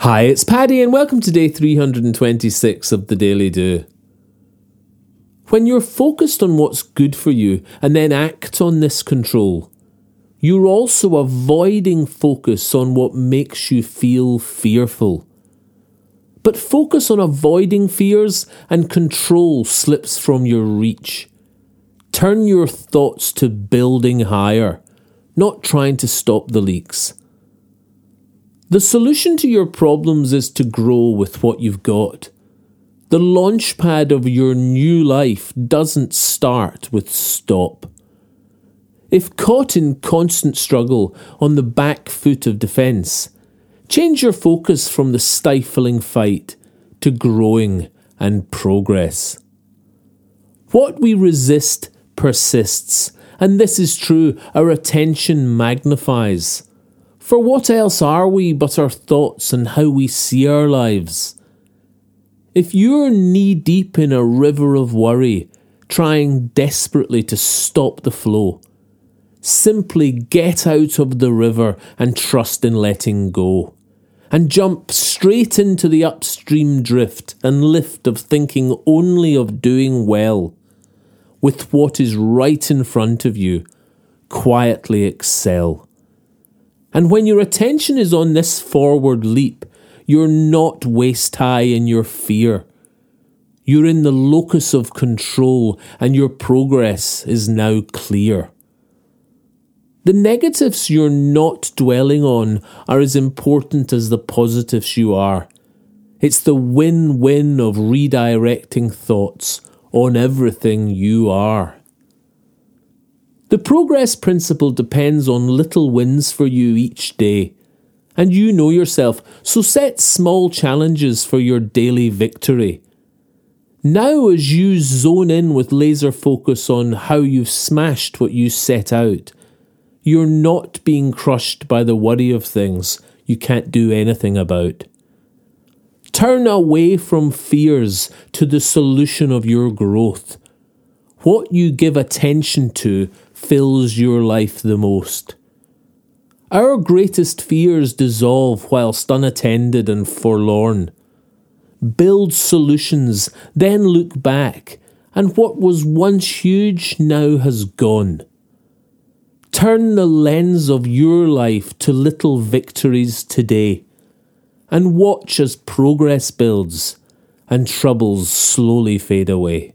Hi, it's Paddy, and welcome to day 326 of the Daily Do. When you're focused on what's good for you and then act on this control, you're also avoiding focus on what makes you feel fearful. But focus on avoiding fears and control slips from your reach. Turn your thoughts to building higher, not trying to stop the leaks. The solution to your problems is to grow with what you've got. The launchpad of your new life doesn't start with stop. If caught in constant struggle on the back foot of defence, change your focus from the stifling fight to growing and progress. What we resist persists, and this is true, our attention magnifies. For what else are we but our thoughts and how we see our lives? If you're knee deep in a river of worry, trying desperately to stop the flow, simply get out of the river and trust in letting go. And jump straight into the upstream drift and lift of thinking only of doing well. With what is right in front of you, quietly excel. And when your attention is on this forward leap, you're not waist high in your fear. You're in the locus of control, and your progress is now clear. The negatives you're not dwelling on are as important as the positives you are. It's the win win of redirecting thoughts on everything you are. The progress principle depends on little wins for you each day. And you know yourself, so set small challenges for your daily victory. Now, as you zone in with laser focus on how you've smashed what you set out, you're not being crushed by the worry of things you can't do anything about. Turn away from fears to the solution of your growth. What you give attention to fills your life the most. Our greatest fears dissolve whilst unattended and forlorn. Build solutions, then look back, and what was once huge now has gone. Turn the lens of your life to little victories today, and watch as progress builds and troubles slowly fade away.